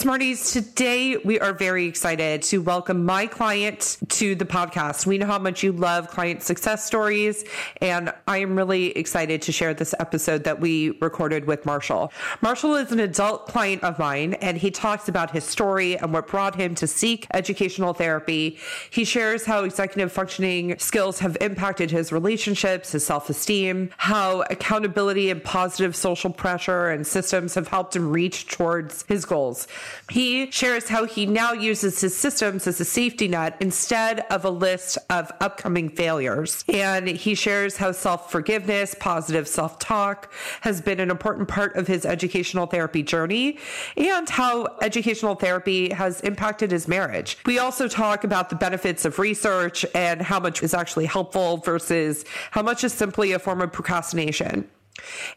Smarties, today we are very excited to welcome my client to the podcast. We know how much you love client success stories, and I am really excited to share this episode that we recorded with Marshall. Marshall is an adult client of mine, and he talks about his story and what brought him to seek educational therapy. He shares how executive functioning skills have impacted his relationships, his self esteem, how accountability and positive social pressure and systems have helped him reach towards his goals. He shares how he now uses his systems as a safety net instead of a list of upcoming failures. And he shares how self forgiveness, positive self talk has been an important part of his educational therapy journey and how educational therapy has impacted his marriage. We also talk about the benefits of research and how much is actually helpful versus how much is simply a form of procrastination.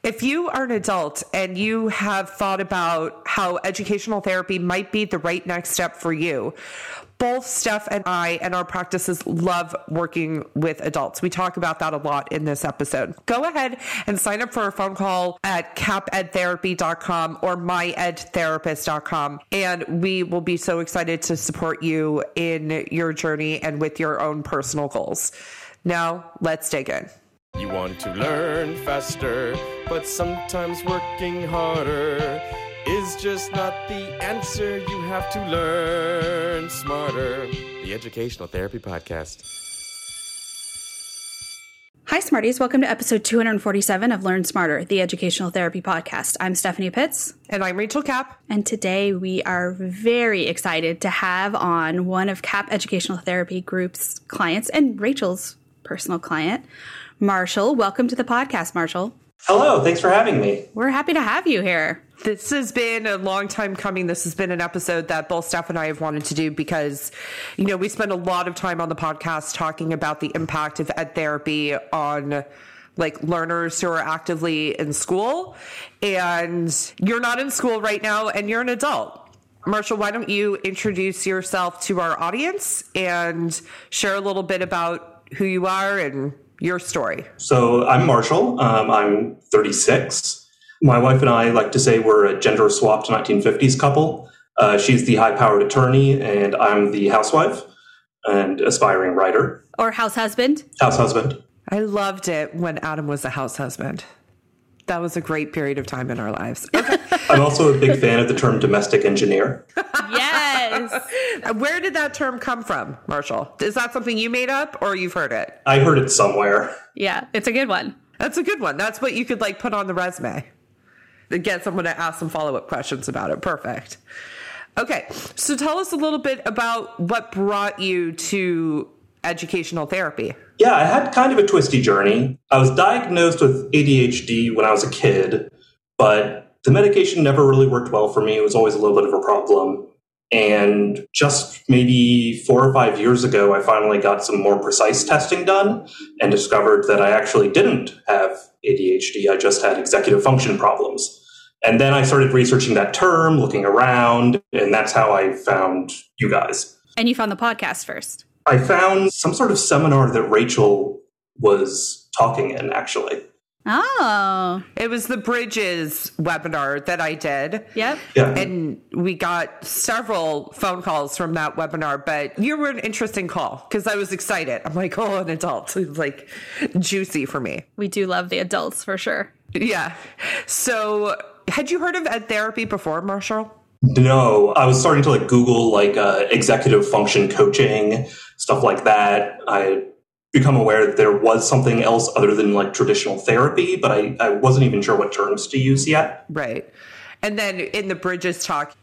If you are an adult and you have thought about how educational therapy might be the right next step for you, both Steph and I and our practices love working with adults. We talk about that a lot in this episode. Go ahead and sign up for a phone call at capedtherapy.com or myedtherapist.com. And we will be so excited to support you in your journey and with your own personal goals. Now, let's dig in. You want to learn faster, but sometimes working harder is just not the answer. You have to learn smarter. The Educational Therapy Podcast. Hi, Smarties. Welcome to episode 247 of Learn Smarter, the Educational Therapy Podcast. I'm Stephanie Pitts. And I'm Rachel Kapp. And today we are very excited to have on one of CAP Educational Therapy Group's clients and Rachel's personal client, Marshall. Welcome to the podcast, Marshall. Hello, thanks for having me. We're happy to have you here. This has been a long time coming. This has been an episode that both Steph and I have wanted to do because, you know, we spend a lot of time on the podcast talking about the impact of ed therapy on like learners who are actively in school. And you're not in school right now and you're an adult. Marshall, why don't you introduce yourself to our audience and share a little bit about who you are and your story. So I'm Marshall. Um, I'm 36. My wife and I like to say we're a gender swapped 1950s couple. Uh, she's the high powered attorney, and I'm the housewife and aspiring writer. Or house husband. House husband. I loved it when Adam was a house husband. That was a great period of time in our lives. Okay. I'm also a big fan of the term domestic engineer. yes. Uh, where did that term come from, Marshall? Is that something you made up or you've heard it? I heard it somewhere. Yeah, it's a good one. That's a good one. That's what you could like put on the resume. Get someone to ask some follow up questions about it. Perfect. Okay, so tell us a little bit about what brought you to educational therapy. Yeah, I had kind of a twisty journey. I was diagnosed with ADHD when I was a kid, but the medication never really worked well for me. It was always a little bit of a problem. And just maybe four or five years ago, I finally got some more precise testing done and discovered that I actually didn't have ADHD. I just had executive function problems. And then I started researching that term, looking around, and that's how I found you guys. And you found the podcast first. I found some sort of seminar that Rachel was talking in, actually. Oh. It was the Bridges webinar that I did. Yep. Yeah. And we got several phone calls from that webinar, but you were an interesting call because I was excited. I'm like, oh, an adult. It was like juicy for me. We do love the adults for sure. Yeah. So, had you heard of ed therapy before, Marshall? No, I was starting to like Google like uh, executive function coaching, stuff like that. I become aware that there was something else other than like traditional therapy, but I, I wasn't even sure what terms to use yet. Right. And then in the Bridges talk,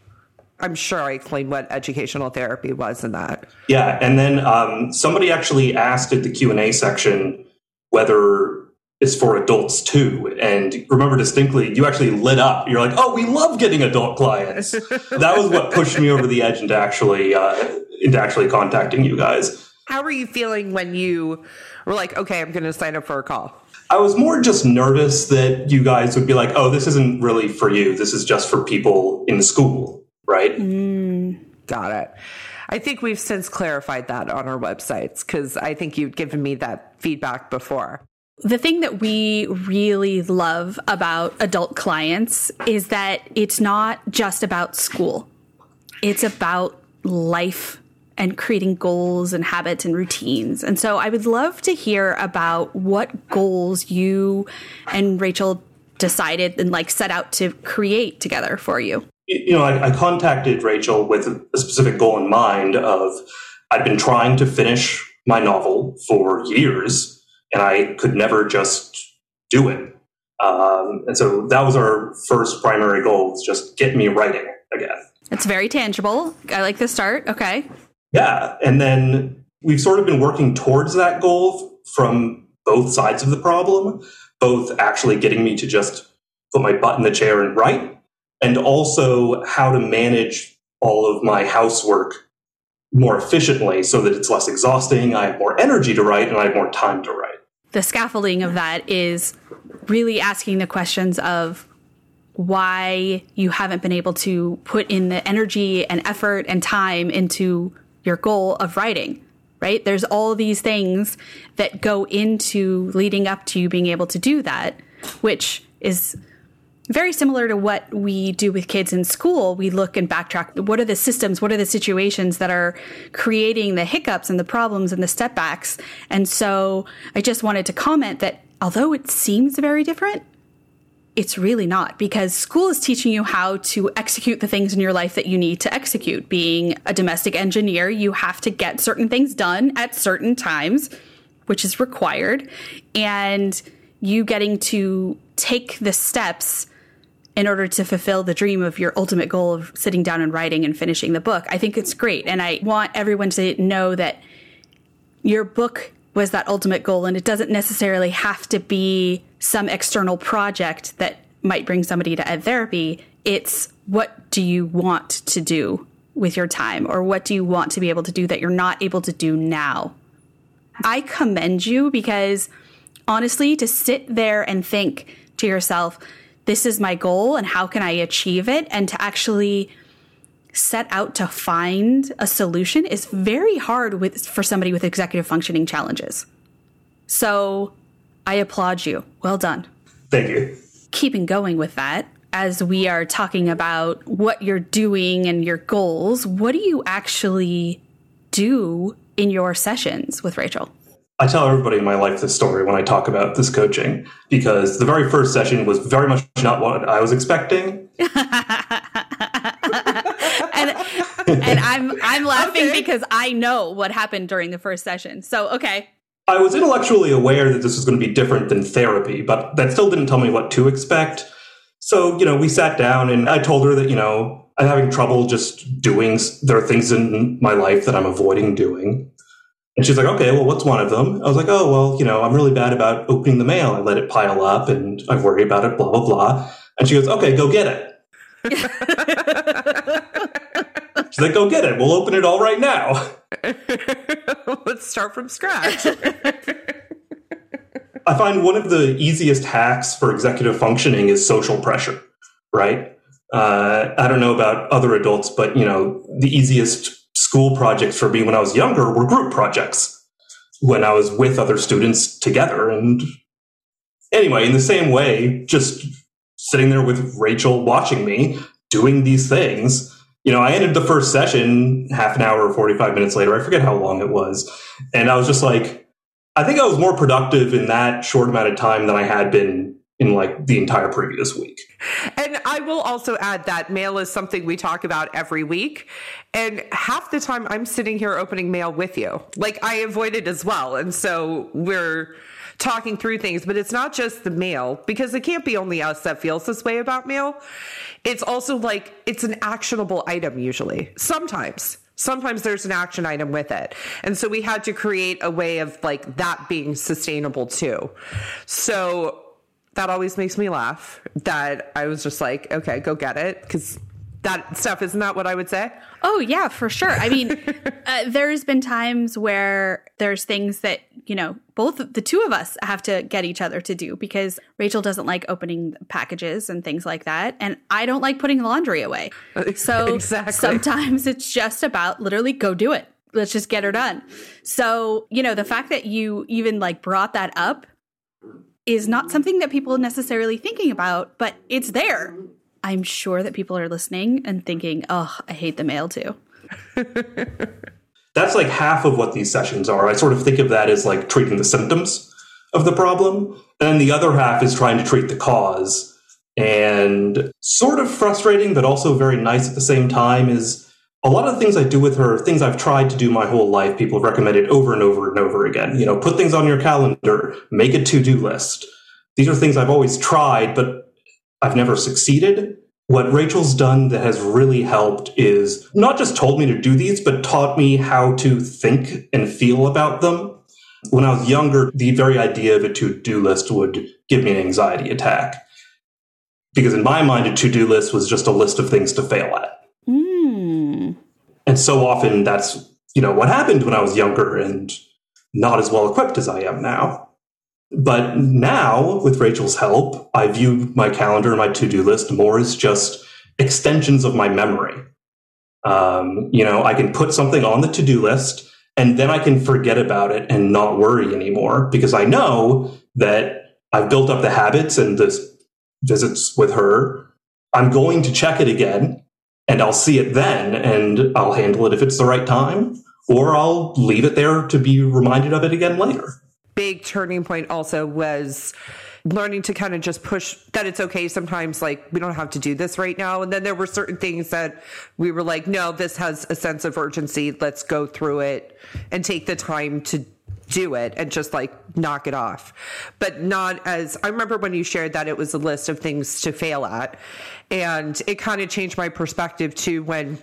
I'm sure I explained what educational therapy was in that. Yeah, and then um, somebody actually asked at the Q and A section whether it's for adults too. And remember distinctly, you actually lit up. You're like, "Oh, we love getting adult clients." that was what pushed me over the edge into actually uh, into actually contacting you guys. How were you feeling when you were like, "Okay, I'm going to sign up for a call"? I was more just nervous that you guys would be like, "Oh, this isn't really for you. This is just for people in school." Right? Mm. Got it. I think we've since clarified that on our websites because I think you'd given me that feedback before. The thing that we really love about adult clients is that it's not just about school. it's about life and creating goals and habits and routines. And so I would love to hear about what goals you and Rachel decided and like set out to create together for you. You know, I, I contacted Rachel with a specific goal in mind of I'd been trying to finish my novel for years and I could never just do it. Um, and so that was our first primary goal was just get me writing again. It's very tangible. I like the start. Okay. Yeah. And then we've sort of been working towards that goal from both sides of the problem, both actually getting me to just put my butt in the chair and write, and also how to manage all of my housework more efficiently so that it's less exhausting. I have more energy to write and I have more time to write. The scaffolding of that is really asking the questions of why you haven't been able to put in the energy and effort and time into your goal of writing, right? There's all these things that go into leading up to you being able to do that, which is very similar to what we do with kids in school. We look and backtrack. What are the systems? What are the situations that are creating the hiccups and the problems and the stepbacks? And so I just wanted to comment that although it seems very different, it's really not because school is teaching you how to execute the things in your life that you need to execute. Being a domestic engineer, you have to get certain things done at certain times, which is required. And you getting to take the steps in order to fulfill the dream of your ultimate goal of sitting down and writing and finishing the book. I think it's great. And I want everyone to know that your book was that ultimate goal. And it doesn't necessarily have to be some external project that might bring somebody to ed therapy. It's what do you want to do with your time or what do you want to be able to do that you're not able to do now? I commend you because honestly, to sit there and think to yourself, this is my goal and how can I achieve it? And to actually set out to find a solution is very hard with for somebody with executive functioning challenges. So I applaud you. Well done. Thank you. Keeping going with that, as we are talking about what you're doing and your goals, what do you actually do in your sessions with Rachel? I tell everybody in my life this story when I talk about this coaching because the very first session was very much not what I was expecting. and and I'm I'm laughing okay. because I know what happened during the first session. So okay. I was intellectually aware that this was going to be different than therapy, but that still didn't tell me what to expect. So, you know, we sat down and I told her that, you know, I'm having trouble just doing there are things in my life that I'm avoiding doing. And she's like, okay, well, what's one of them? I was like, oh, well, you know, I'm really bad about opening the mail. I let it pile up and I worry about it, blah, blah, blah. And she goes, okay, go get it. she's like, go get it. We'll open it all right now. Let's start from scratch. I find one of the easiest hacks for executive functioning is social pressure, right? Uh, I don't know about other adults, but you know, the easiest school projects for me when I was younger were group projects when I was with other students together. And anyway, in the same way, just sitting there with Rachel watching me doing these things. You know, I ended the first session half an hour or 45 minutes later. I forget how long it was. And I was just like, I think I was more productive in that short amount of time than I had been in like the entire previous week. And I will also add that mail is something we talk about every week. And half the time I'm sitting here opening mail with you. Like I avoid it as well. And so we're talking through things, but it's not just the mail because it can't be only us that feels this way about mail. It's also like it's an actionable item usually. Sometimes sometimes there's an action item with it. And so we had to create a way of like that being sustainable too. So that always makes me laugh that I was just like, okay, go get it. Cause that stuff, isn't that what I would say? Oh, yeah, for sure. I mean, uh, there's been times where there's things that, you know, both the two of us have to get each other to do because Rachel doesn't like opening packages and things like that. And I don't like putting laundry away. So exactly. sometimes it's just about literally go do it. Let's just get her done. So, you know, the fact that you even like brought that up is not something that people are necessarily thinking about, but it's there. I'm sure that people are listening and thinking, oh, I hate the mail too. That's like half of what these sessions are. I sort of think of that as like treating the symptoms of the problem. And then the other half is trying to treat the cause. And sort of frustrating, but also very nice at the same time is a lot of the things I do with her, things I've tried to do my whole life, people have recommended over and over and over again. You know, put things on your calendar, make a to do list. These are things I've always tried, but I've never succeeded. What Rachel's done that has really helped is not just told me to do these, but taught me how to think and feel about them. When I was younger, the very idea of a to do list would give me an anxiety attack. Because in my mind, a to do list was just a list of things to fail at. And so often that's, you know, what happened when I was younger and not as well equipped as I am now. But now, with Rachel's help, I view my calendar and my to do list more as just extensions of my memory. Um, you know, I can put something on the to do list and then I can forget about it and not worry anymore because I know that I've built up the habits and the visits with her. I'm going to check it again and I'll see it then and I'll handle it if it's the right time, or I'll leave it there to be reminded of it again later. Big turning point also was learning to kind of just push that it's okay sometimes like we don't have to do this right now and then there were certain things that we were like no this has a sense of urgency let's go through it and take the time to do it and just like knock it off. But not as I remember when you shared that it was a list of things to fail at. And it kind of changed my perspective to when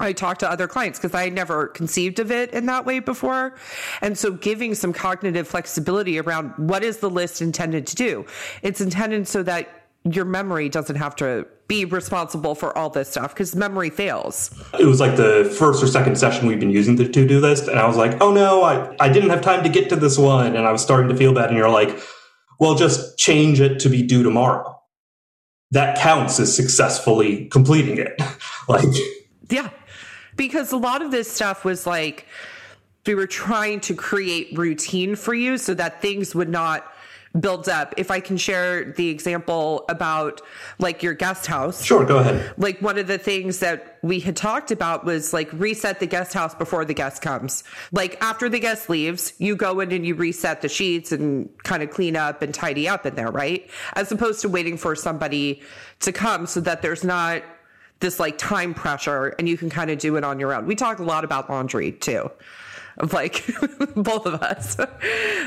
I talked to other clients because I never conceived of it in that way before. And so giving some cognitive flexibility around what is the list intended to do? It's intended so that your memory doesn't have to be responsible for all this stuff because memory fails. It was like the first or second session we've been using the to do list, and I was like, oh no, I, I didn't have time to get to this one, and I was starting to feel bad. And you're like, well, just change it to be due tomorrow. That counts as successfully completing it. like, yeah, because a lot of this stuff was like, we were trying to create routine for you so that things would not builds up. If I can share the example about like your guest house. Sure, go ahead. Like one of the things that we had talked about was like reset the guest house before the guest comes. Like after the guest leaves, you go in and you reset the sheets and kind of clean up and tidy up in there, right? As opposed to waiting for somebody to come so that there's not this like time pressure and you can kind of do it on your own. We talk a lot about laundry too of like both of us.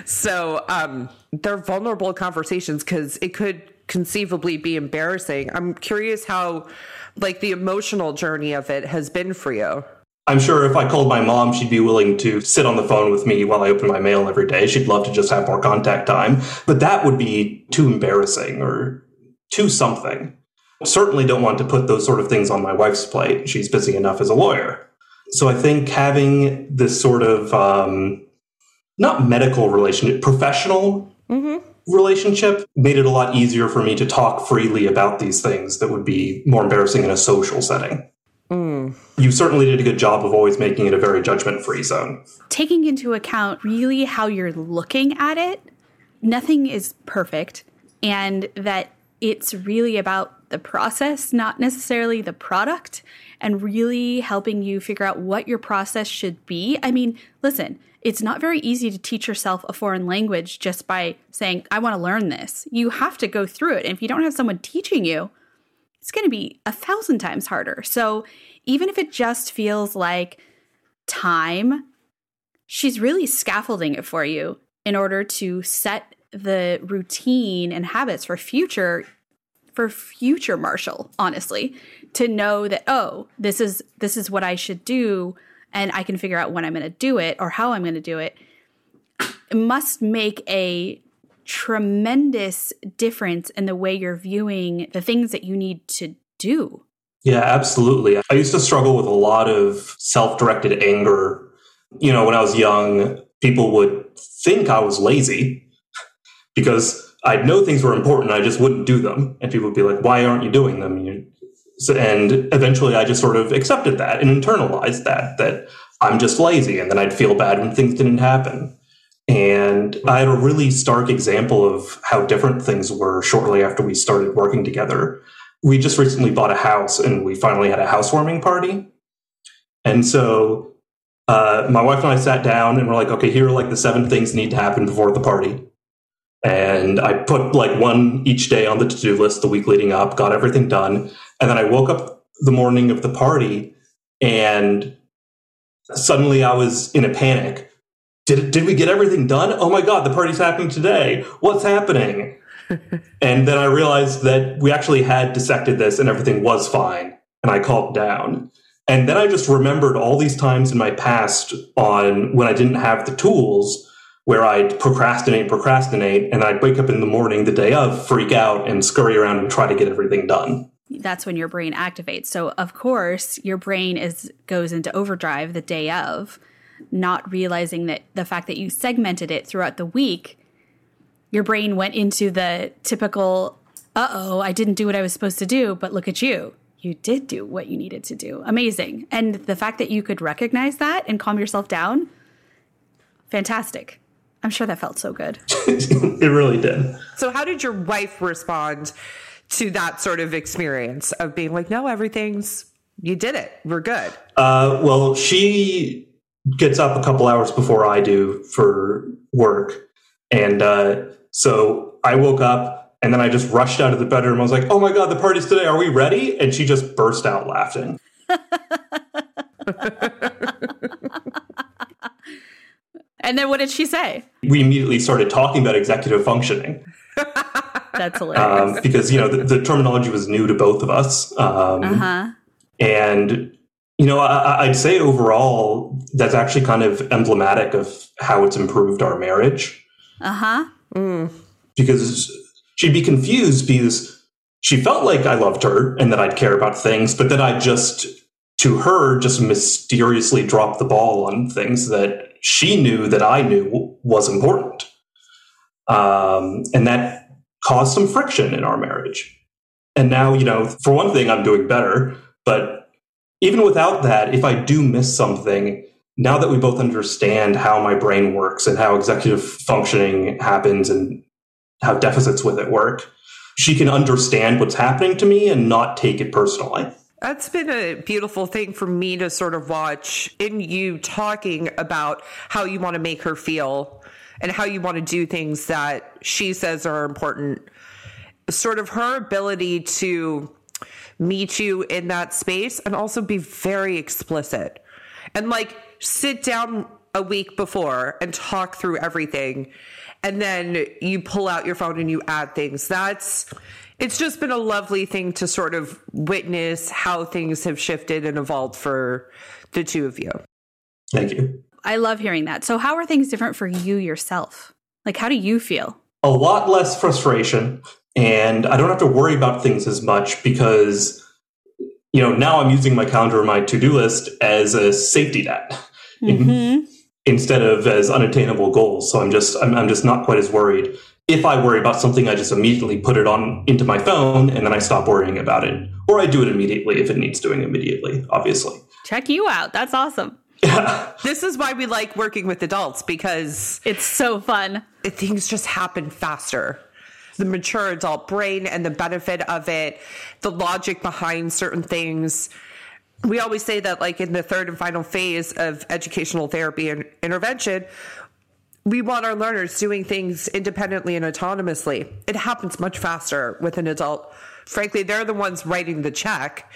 so um, they're vulnerable conversations because it could conceivably be embarrassing. I'm curious how like the emotional journey of it has been for you. I'm sure if I called my mom, she'd be willing to sit on the phone with me while I open my mail every day. She'd love to just have more contact time, but that would be too embarrassing or too something. Certainly don't want to put those sort of things on my wife's plate. She's busy enough as a lawyer. So I think having this sort of um, not medical relationship, professional mm-hmm. relationship made it a lot easier for me to talk freely about these things that would be more embarrassing in a social setting. Mm. You certainly did a good job of always making it a very judgment free zone. Taking into account really how you're looking at it, nothing is perfect, and that it's really about the process, not necessarily the product and really helping you figure out what your process should be. I mean, listen, it's not very easy to teach yourself a foreign language just by saying, I want to learn this. You have to go through it. And if you don't have someone teaching you, it's going to be a thousand times harder. So even if it just feels like time, she's really scaffolding it for you in order to set the routine and habits for future for future Marshall, honestly, to know that oh, this is this is what I should do and I can figure out when I'm going to do it or how I'm going to do it. It must make a tremendous difference in the way you're viewing the things that you need to do. Yeah, absolutely. I used to struggle with a lot of self-directed anger. You know, when I was young, people would think I was lazy because I'd know things were important, I just wouldn't do them. And people would be like, why aren't you doing them? And eventually I just sort of accepted that and internalized that, that I'm just lazy. And then I'd feel bad when things didn't happen. And I had a really stark example of how different things were shortly after we started working together. we just recently bought a house and we finally had a housewarming party. And so uh, my wife and I sat down and we're like, okay, here are like the seven things need to happen before the party. And I put like one each day on the to do list the week leading up, got everything done. And then I woke up the morning of the party and suddenly I was in a panic. Did, did we get everything done? Oh my God, the party's happening today. What's happening? and then I realized that we actually had dissected this and everything was fine. And I calmed down. And then I just remembered all these times in my past on when I didn't have the tools where I'd procrastinate, procrastinate, and I'd wake up in the morning the day of, freak out, and scurry around and try to get everything done. That's when your brain activates. So of course, your brain is goes into overdrive the day of, not realizing that the fact that you segmented it throughout the week your brain went into the typical, uh oh, I didn't do what I was supposed to do, but look at you. You did do what you needed to do. Amazing. And the fact that you could recognize that and calm yourself down, fantastic. I'm sure that felt so good. it really did. So, how did your wife respond to that sort of experience of being like, no, everything's, you did it, we're good? Uh, well, she gets up a couple hours before I do for work. And uh, so I woke up and then I just rushed out of the bedroom. I was like, oh my God, the party's today. Are we ready? And she just burst out laughing. and then what did she say? We immediately started talking about executive functioning. That's hilarious. Um, because, you know, the, the, terminology was new to both of us. Um, uh-huh. And, you know, I, I'd say overall, that's actually kind of emblematic of how it's improved our marriage. Uh huh. Mm. Because she'd be confused because she felt like I loved her and that I'd care about things, but then I just, to her, just mysteriously dropped the ball on things that she knew that I knew was important. Um, and that caused some friction in our marriage. And now, you know, for one thing, I'm doing better. But even without that, if I do miss something, now that we both understand how my brain works and how executive functioning happens and how deficits with it work, she can understand what's happening to me and not take it personally. That's been a beautiful thing for me to sort of watch in you talking about how you want to make her feel and how you want to do things that she says are important. Sort of her ability to meet you in that space and also be very explicit. And like sit down a week before and talk through everything and then you pull out your phone and you add things that's it's just been a lovely thing to sort of witness how things have shifted and evolved for the two of you thank you i love hearing that so how are things different for you yourself like how do you feel a lot less frustration and i don't have to worry about things as much because you know now i'm using my calendar and my to-do list as a safety net mm-hmm. instead of as unattainable goals. So I'm just I'm, I'm just not quite as worried. If I worry about something, I just immediately put it on into my phone and then I stop worrying about it. Or I do it immediately if it needs doing immediately, obviously. Check you out. That's awesome. Yeah. This is why we like working with adults because it's so fun. Things just happen faster the mature adult brain and the benefit of it, the logic behind certain things we always say that like in the third and final phase of educational therapy and intervention we want our learners doing things independently and autonomously. It happens much faster with an adult. Frankly they're the ones writing the check.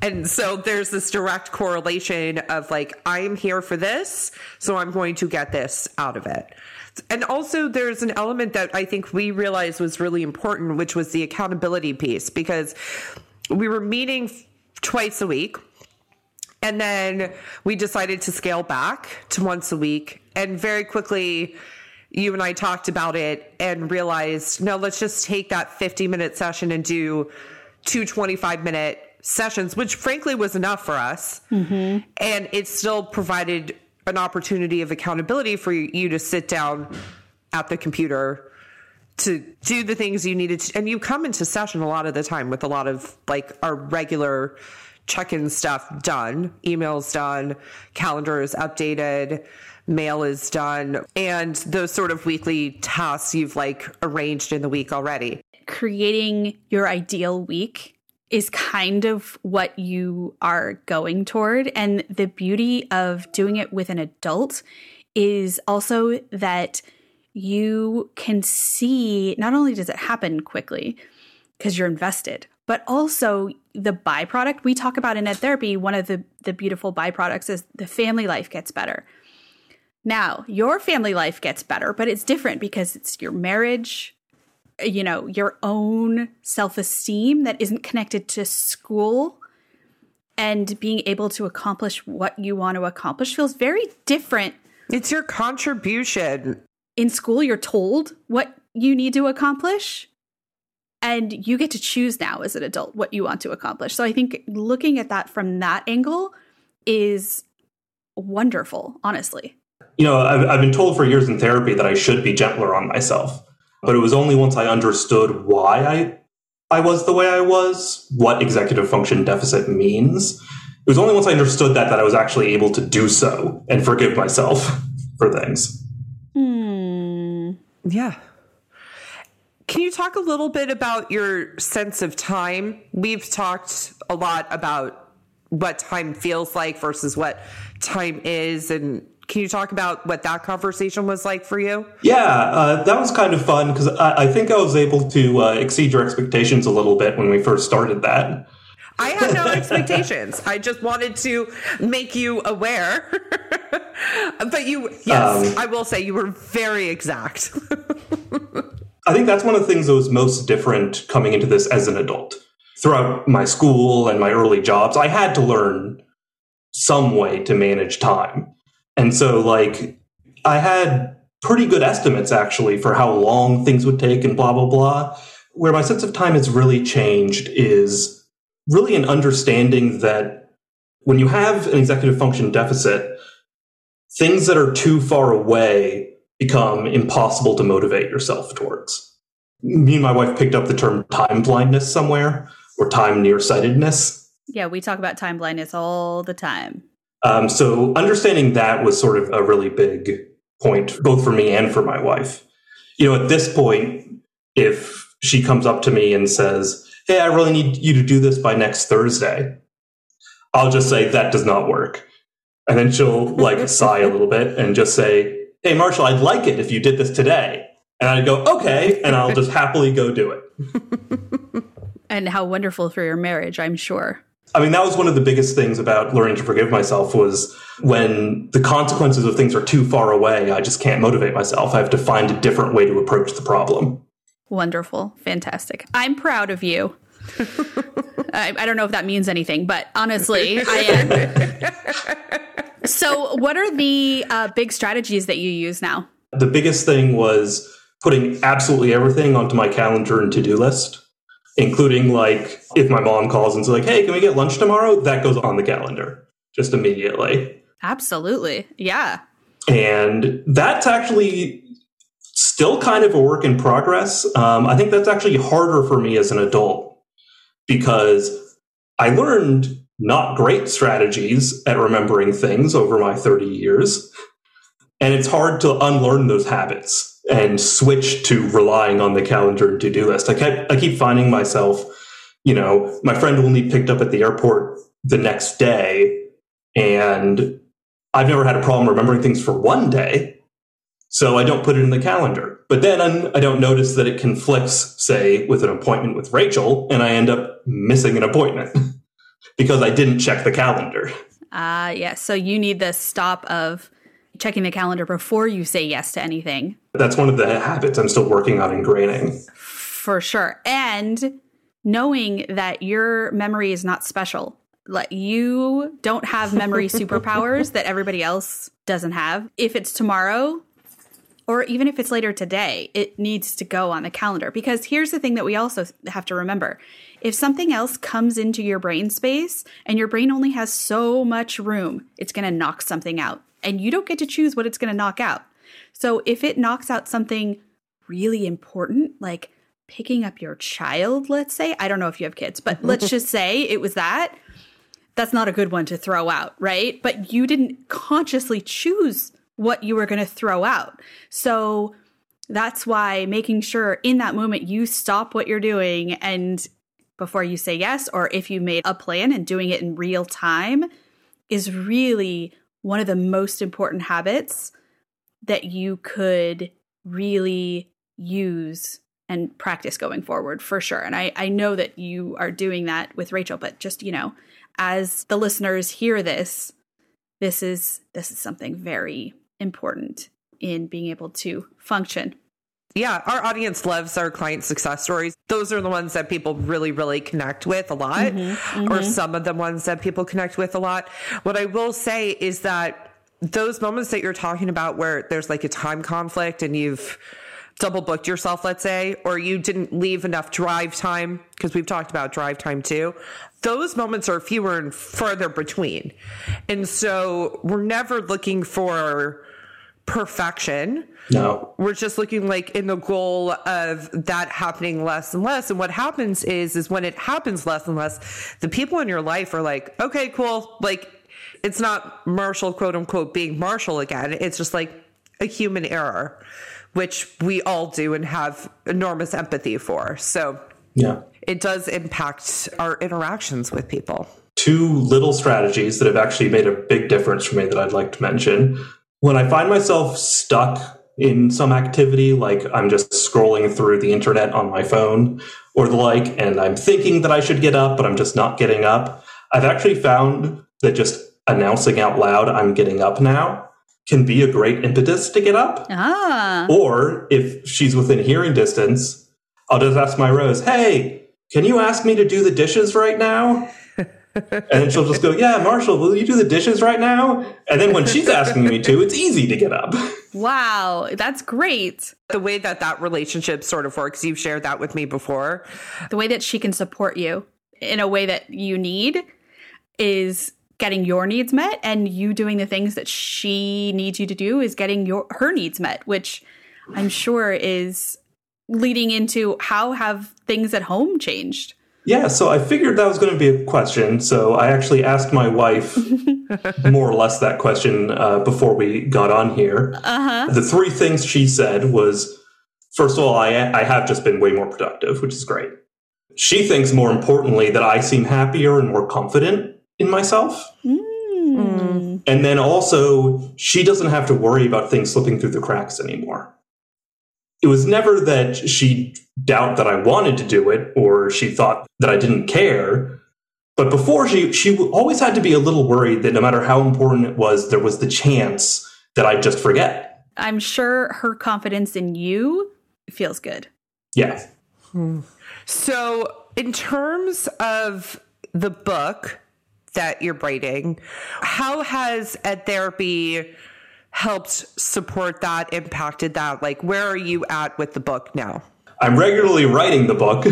And so there's this direct correlation of like i am here for this so i'm going to get this out of it. And also there's an element that i think we realized was really important which was the accountability piece because we were meeting twice a week and then we decided to scale back to once a week. And very quickly, you and I talked about it and realized no, let's just take that 50 minute session and do two 25 minute sessions, which frankly was enough for us. Mm-hmm. And it still provided an opportunity of accountability for you to sit down at the computer to do the things you needed to. And you come into session a lot of the time with a lot of like our regular check-in stuff done, emails done, calendar is updated, mail is done, and those sort of weekly tasks you've like arranged in the week already. Creating your ideal week is kind of what you are going toward. And the beauty of doing it with an adult is also that you can see not only does it happen quickly because you're invested, but also the byproduct we talk about in ed therapy. One of the, the beautiful byproducts is the family life gets better. Now, your family life gets better, but it's different because it's your marriage, you know, your own self esteem that isn't connected to school and being able to accomplish what you want to accomplish feels very different. It's your contribution. In school, you're told what you need to accomplish, and you get to choose now as an adult what you want to accomplish. So I think looking at that from that angle is wonderful, honestly. You know, I've, I've been told for years in therapy that I should be gentler on myself. But it was only once I understood why I I was the way I was, what executive function deficit means. It was only once I understood that that I was actually able to do so and forgive myself for things. Hmm. Yeah. Can you talk a little bit about your sense of time? We've talked a lot about what time feels like versus what time is and can you talk about what that conversation was like for you? Yeah, uh, that was kind of fun because I, I, think I was able to uh, exceed your expectations a little bit when we first started that. I had no expectations. I just wanted to make you aware. but you, yes, um, I will say you were very exact. I think that's one of the things that was most different coming into this as an adult. Throughout my school and my early jobs, I had to learn some way to manage time. And so, like, I had pretty good estimates actually for how long things would take and blah, blah, blah. Where my sense of time has really changed is really an understanding that when you have an executive function deficit, things that are too far away become impossible to motivate yourself towards. Me and my wife picked up the term time blindness somewhere or time nearsightedness. Yeah, we talk about time blindness all the time. Um, so understanding that was sort of a really big point, both for me and for my wife. You know, at this point, if she comes up to me and says, Hey, I really need you to do this by next Thursday, I'll just say, That does not work. And then she'll like sigh a little bit and just say, Hey, Marshall, I'd like it if you did this today. And I'd go, Okay. And I'll just happily go do it. and how wonderful for your marriage, I'm sure. I mean, that was one of the biggest things about learning to forgive myself was when the consequences of things are too far away, I just can't motivate myself. I have to find a different way to approach the problem. Wonderful. Fantastic. I'm proud of you. I, I, don't know if that means anything, but honestly, I am. So, what are the uh, big strategies that you use now? The biggest thing was putting absolutely everything onto my calendar and to do list including like if my mom calls and says like, "Hey, can we get lunch tomorrow?" That goes on the calendar just immediately. Absolutely, yeah. And that's actually still kind of a work in progress. Um, I think that's actually harder for me as an adult because I learned not great strategies at remembering things over my 30 years. And it's hard to unlearn those habits and switch to relying on the calendar and to-do list. I kept, I keep finding myself, you know, my friend will need picked up at the airport the next day, and I've never had a problem remembering things for one day, so I don't put it in the calendar. But then I'm, I do not notice that it conflicts, say, with an appointment with Rachel, and I end up missing an appointment because I didn't check the calendar. Ah, uh, yes. Yeah. So you need the stop of checking the calendar before you say yes to anything. That's one of the habits I'm still working on ingraining. For sure. And knowing that your memory is not special. Like you don't have memory superpowers that everybody else doesn't have. If it's tomorrow, or even if it's later today, it needs to go on the calendar. Because here's the thing that we also have to remember if something else comes into your brain space and your brain only has so much room, it's going to knock something out and you don't get to choose what it's going to knock out. So if it knocks out something really important, like picking up your child, let's say, I don't know if you have kids, but let's just say it was that, that's not a good one to throw out, right? But you didn't consciously choose what you were going to throw out. So that's why making sure in that moment you stop what you're doing and before you say yes, or if you made a plan and doing it in real time is really one of the most important habits that you could really use and practice going forward for sure. And I, I know that you are doing that with Rachel, but just, you know, as the listeners hear this, this is this is something very important in being able to function. Yeah, our audience loves our client success stories. Those are the ones that people really, really connect with a lot, mm-hmm, mm-hmm. or some of the ones that people connect with a lot. What I will say is that those moments that you're talking about where there's like a time conflict and you've double booked yourself, let's say, or you didn't leave enough drive time, because we've talked about drive time too. Those moments are fewer and further between. And so we're never looking for perfection. No. We're just looking like in the goal of that happening less and less. And what happens is, is when it happens less and less, the people in your life are like, okay, cool. Like it's not Marshall, quote unquote, being Marshall again. It's just like a human error which we all do and have enormous empathy for. So, yeah, it does impact our interactions with people. Two little strategies that have actually made a big difference for me that I'd like to mention. When I find myself stuck in some activity, like I'm just scrolling through the internet on my phone or the like, and I'm thinking that I should get up, but I'm just not getting up, I've actually found that just announcing out loud, I'm getting up now, can be a great impetus to get up. Ah. Or if she's within hearing distance, I'll just ask my Rose, hey, can you ask me to do the dishes right now? And then she'll just go, yeah, Marshall, will you do the dishes right now? And then when she's asking me to, it's easy to get up. Wow, that's great. The way that that relationship sort of works, you've shared that with me before. The way that she can support you in a way that you need is getting your needs met and you doing the things that she needs you to do is getting your her needs met which i'm sure is leading into how have things at home changed yeah so i figured that was going to be a question so i actually asked my wife more or less that question uh, before we got on here uh-huh. the three things she said was first of all I, I have just been way more productive which is great she thinks more importantly that i seem happier and more confident in myself. Mm. And then also, she doesn't have to worry about things slipping through the cracks anymore. It was never that she doubt that I wanted to do it or she thought that I didn't care. But before she she always had to be a little worried that no matter how important it was, there was the chance that I'd just forget. I'm sure her confidence in you feels good. Yeah. Hmm. So, in terms of the book, that you're writing. How has ed therapy helped support that, impacted that? Like, where are you at with the book now? I'm regularly writing the book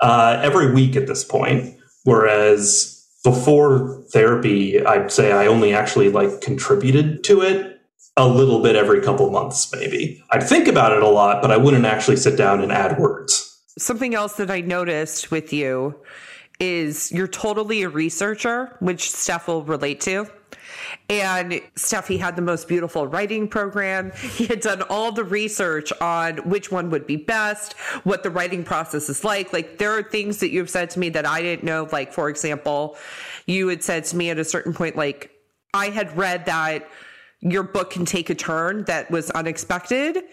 uh, every week at this point, whereas before therapy, I'd say I only actually like contributed to it a little bit every couple months, maybe. I'd think about it a lot, but I wouldn't actually sit down and add words. Something else that I noticed with you is you're totally a researcher, which Steph will relate to. And Steffi had the most beautiful writing program. He had done all the research on which one would be best, what the writing process is like. Like there are things that you've said to me that I didn't know. Like, for example, you had said to me at a certain point, like, I had read that your book can take a turn that was unexpected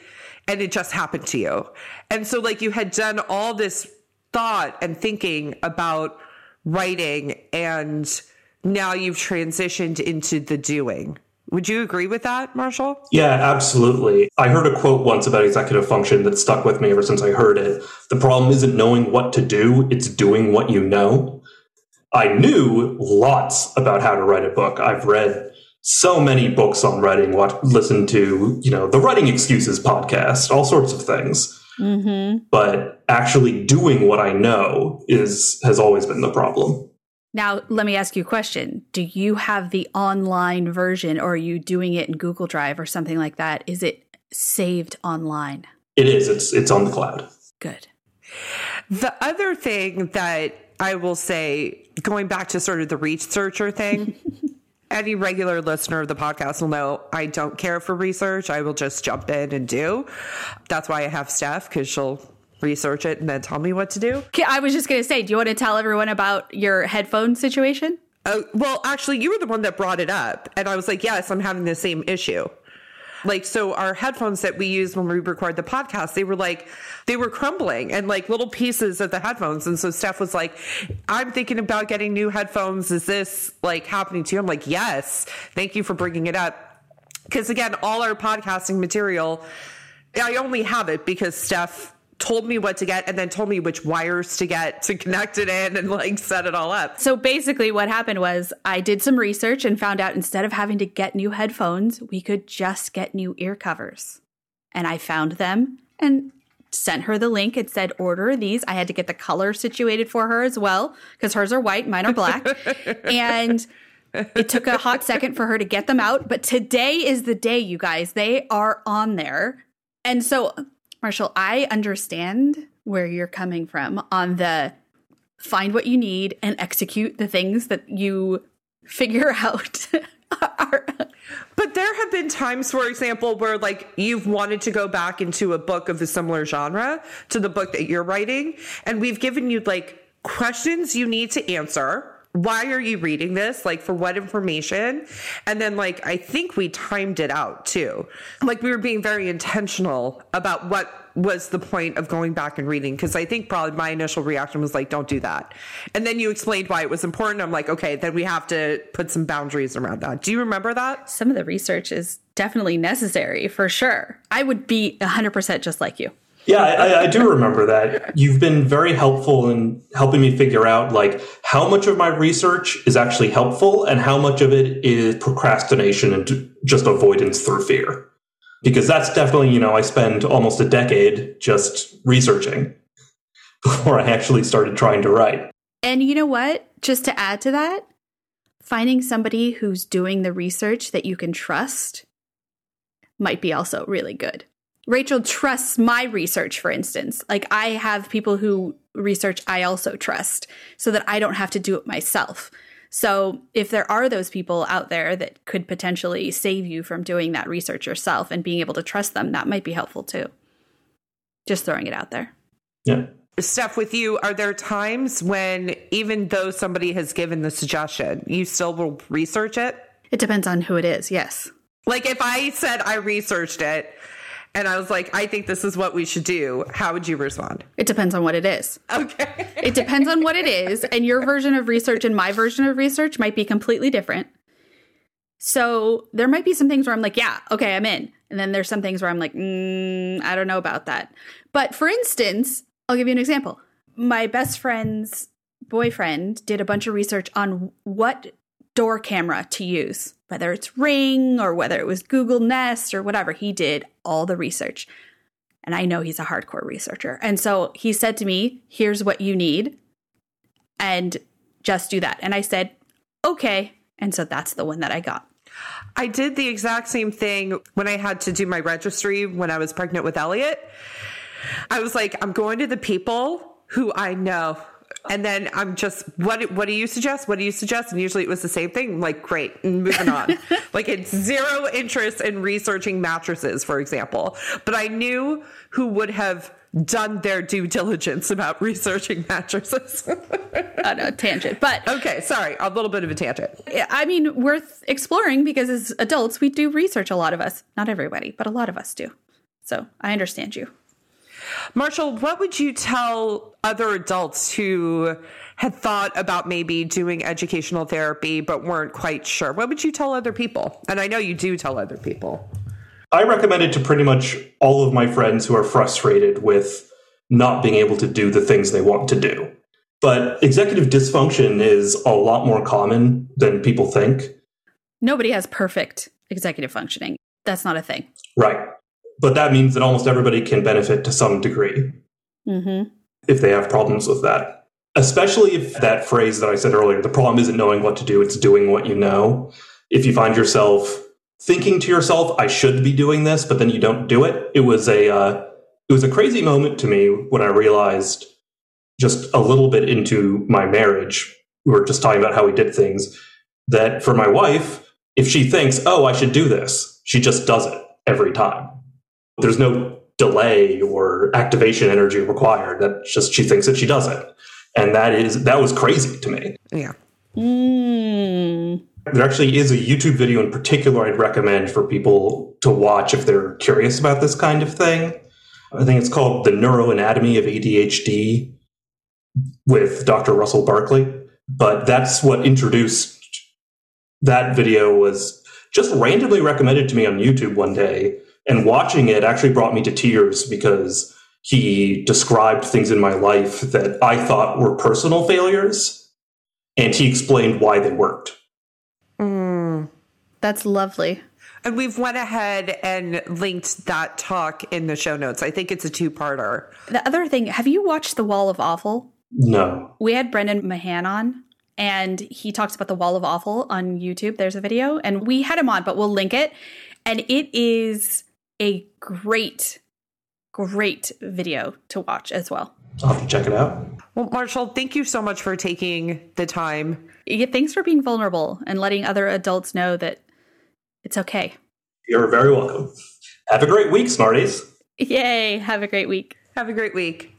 and it just happened to you. And so like you had done all this thought and thinking about writing and now you've transitioned into the doing. Would you agree with that, Marshall? Yeah, absolutely. I heard a quote once about executive function that stuck with me ever since I heard it. The problem isn't knowing what to do, it's doing what you know. I knew lots about how to write a book. I've read so many books on writing, what listened to, you know, the Writing Excuses podcast, all sorts of things. Mm-hmm. But actually doing what I know is has always been the problem. Now, let me ask you a question. Do you have the online version or are you doing it in Google Drive or something like that? Is it saved online? It is. It's it's on the cloud. Good. The other thing that I will say, going back to sort of the researcher thing, any regular listener of the podcast will know I don't care for research. I will just jump in and do. That's why I have Steph because she'll research it and then tell me what to do. I was just going to say, do you want to tell everyone about your headphone situation? Oh, well, actually, you were the one that brought it up. And I was like, yes, I'm having the same issue. Like, so our headphones that we use when we record the podcast, they were like, they were crumbling and like little pieces of the headphones. And so Steph was like, I'm thinking about getting new headphones. Is this like happening to you? I'm like, yes. Thank you for bringing it up. Because again, all our podcasting material, I only have it because Steph told me what to get and then told me which wires to get to connect it in and like set it all up. So basically, what happened was I did some research and found out instead of having to get new headphones, we could just get new ear covers. And I found them and sent her the link. It said order these. I had to get the color situated for her as well because hers are white, mine are black. and it took a hot second for her to get them out, but today is the day, you guys. They are on there. And so Marshall, I understand where you're coming from on the find what you need and execute the things that you figure out. but there have been times, for example, where like you've wanted to go back into a book of a similar genre to the book that you're writing, and we've given you like questions you need to answer why are you reading this? Like, for what information? And then, like, I think we timed it out too. Like, we were being very intentional about what was the point of going back and reading. Cause I think probably my initial reaction was like, don't do that. And then you explained why it was important. I'm like, okay, then we have to put some boundaries around that. Do you remember that? Some of the research is definitely necessary for sure. I would be 100% just like you. Yeah, I, I, do remember that. You've been very helpful in helping me figure out like how much of my research is actually helpful and how much of it is procrastination and just avoidance through fear. Because that's definitely, you know, I spend almost a decade just researching before I actually started trying to write. And you know what? Just to add to that, finding somebody who's doing the research that you can trust might be also really good. Rachel trusts my research, for instance. Like I have people who research I also trust so that I don't have to do it myself. So if there are those people out there that could potentially save you from doing that research yourself and being able to trust them, that might be helpful too. Just throwing it out there. Yeah. Steph, with you, are there times when even though somebody has given the suggestion, you still will research it? It depends on who it is, yes. Like if I said I researched it, and I was like, I think this is what we should do, how would you respond? It depends on what it is. Okay. it depends on what it is. And your version of research and my version of research might be completely different. So there might be some things where I'm like, yeah, okay, I'm in. And then there's some things where I'm like, mm, I don't know about that. But for instance, I'll give you an example. My best friend's boyfriend did a bunch of research on what door camera to use, whether it's Ring or whether it was Google Nest or whatever. He did all the research. And I know he's a hardcore researcher. And so he said to me, Here's what you need, and just do that. And I said, Okay. And so that's the one that I got. I did the exact same thing when I had to do my registry when I was pregnant with Elliot. I was like, I'm going to the people who I know and then I'm just, what what do you suggest? What do you suggest? And usually it was the same thing. I'm like, great, and moving on. like it's zero interest in researching mattresses, for example. But I knew who would have done their due diligence about researching mattresses. On a tangent, but okay, sorry, a little bit of a tangent. I mean, worth exploring because as adults, we do research. A lot of us, not everybody, but a lot of us do. So I understand you. Marshall, what would you tell other adults who had thought about maybe doing educational therapy but weren't quite sure? What would you tell other people? And I know you do tell other people. I recommend it to pretty much all of my friends who are frustrated with not being able to do the things they want to do. But executive dysfunction is a lot more common than people think. Nobody has perfect executive functioning. That's not a thing. Right but that means that almost everybody can benefit to some degree mm-hmm. if they have problems with that. Especially if that phrase that I said earlier, the problem isn't knowing what to do, it's doing what you know. If you find yourself thinking to yourself, I should be doing this, but then you don't do it, it was a, uh, it was a crazy moment to me when I realized just a little bit into my marriage, we were just talking about how we did things, that for my wife, if she thinks, oh, I should do this, she just does it every time. There's no delay or activation energy required. That just she thinks that she does it. and that is that was crazy to me. Yeah. Mm. There actually is a YouTube video in particular I'd recommend for people to watch if they're curious about this kind of thing. I think it's called The Neuroanatomy of ADHD with Dr. Russell Barkley. But that's what introduced that video was just randomly recommended to me on YouTube one day. And watching it actually brought me to tears because he described things in my life that I thought were personal failures. And he explained why they worked. Mm. That's lovely. And we've went ahead and linked that talk in the show notes. I think it's a two-parter. The other thing, have you watched The Wall of Awful? No. We had Brendan Mahan on and he talks about the wall of awful on YouTube. There's a video and we had him on, but we'll link it. And it is a great, great video to watch as well. I'll have to check it out. Well, Marshall, thank you so much for taking the time. Yeah, thanks for being vulnerable and letting other adults know that it's okay. You're very welcome. Have a great week, Smarties. Yay. Have a great week. Have a great week.